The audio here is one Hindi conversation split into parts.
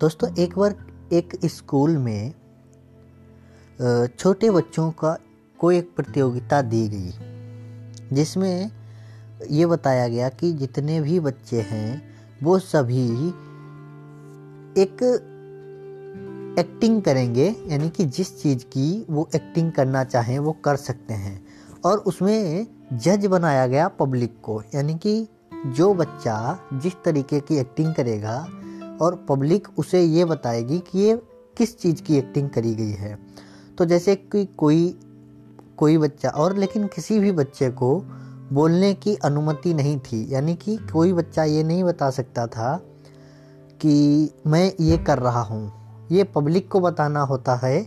दोस्तों, एक बार एक स्कूल में छोटे बच्चों का को एक प्रतियोगिता दी गई, जिसमें ये बताया गया कि जितने भी बच्चे हैं, वो सभी एक एक्टिंग करेंगे, यानी कि जिस चीज़ की वो एक्टिंग करना चाहें, वो कर सकते हैं। और उसमें जज बनाया गया पब्लिक को, यानी कि जो बच्चा जिस तरीके की एक्टिंग करेगा और पब्लिक उसे ये बताएगी कि ये किस चीज़ की एक्टिंग करी गई है। तो जैसे कि कोई कोई बच्चा और लेकिन किसी भी बच्चे को बोलने की अनुमति नहीं थी, यानी कि कोई बच्चा ये नहीं बता सकता था कि मैं ये कर रहा हूँ। ये पब्लिक को बताना होता है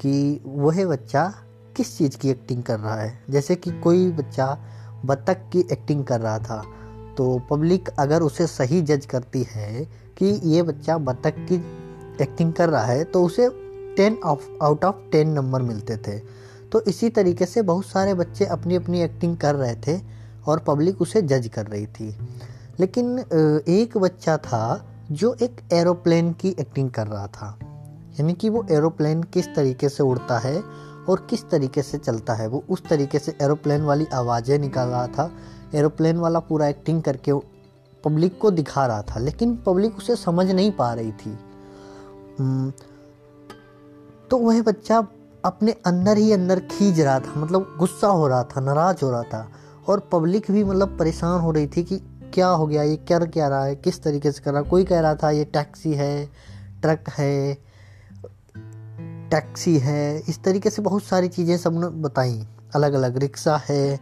कि वह बच्चा किस चीज़ की एक्टिंग कर रहा है। जैसे कि कोई बच्चा बतख की एक्टिंग कर रहा था। तो पब्लिक अगर उसे सही जज करती है कि ये बच्चा बतख की एक्टिंग कर रहा है तो उसे ten of out of ten number मिलते थे। तो इसी तरीके से बहुत सारे बच्चे अपनी अपनी एक्टिंग कर रहे थे और पब्लिक उसे जज कर रही थी। लेकिन एक बच्चा था जो एक एरोप्लेन की एक्टिंग कर रहा था। यानी कि वो एरोप्लेन किस तरीके से उड़ता है और किस तरीके से चलता है वो? उस तरीके से एरोप्लेन वाली आवाज़ें निकाल रहा था। एरोप्लेन वाला पूरा एक्टिंग करके पब्लिक को दिखा रहा था लेकिन पब्लिक उसे समझ नहीं पा रही थी। हम्म, तो वह बच्चा अपने अंदर ही अंदर खींच रहा था मतलब गुस्सा हो रहा था नाराज़ हो रहा था और पब्लिक भी मतलब परेशान हो रही थी कि क्या हो गया ये कर क्या रहा है किस तरीके से कर रहा कोई कह रहा था ये टैक्सी है ट्रक है टैक्सी है, इस तरीके से बहुत सारी चीज़ें सबने बताई। अलग अलग रिक्शा है,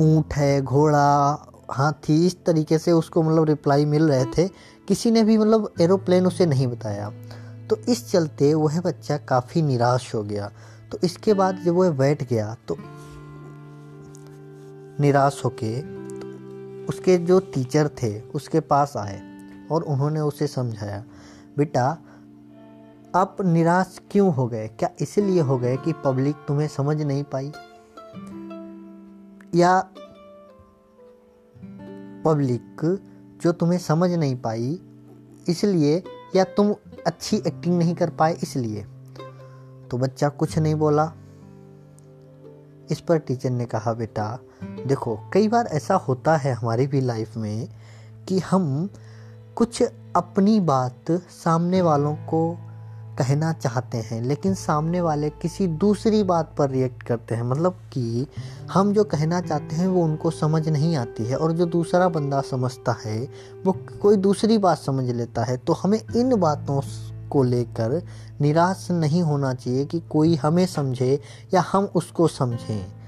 ऊँट है, घोड़ा, हाथी, इस तरीके से उसको मतलब रिप्लाई मिल रहे थे। किसी ने भी मतलब एरोप्लेन उसे नहीं बताया। तो इस चलते वह बच्चा काफ़ी निराश हो गया। तो इसके बाद जब वह बैठ गया तो निराश होके उसके जो टीचर थे, उसके पास आए और उन्होंने उसे समझाया, बेटा आप निराश क्यों हो गए? क्या इसलिए हो गए कि पब्लिक तुम्हें समझ नहीं पाई? या पब्लिक जो तुम्हें समझ नहीं पाई, इसलिए या तुम अच्छी एक्टिंग नहीं कर पाए इसलिए? तो बच्चा कुछ नहीं बोला। इस पर टीचर ने कहा, बेटा, देखो, कई बार ऐसा होता है हमारी भी लाइफ में कि हम कुछ अपनी बात सामने वालों को कहना चाहते हैं, लेकिन सामने वाले किसी दूसरी बात पर रिएक्ट करते हैं। मतलब कि हम जो कहना चाहते हैं, वो उनको समझ नहीं आती है, और जो दूसरा बंदा समझता है, वो कोई दूसरी बात समझ लेता है। तो हमें इन बातों को लेकर निराश नहीं होना चाहिए कि कोई हमें समझे या हम उसको समझें।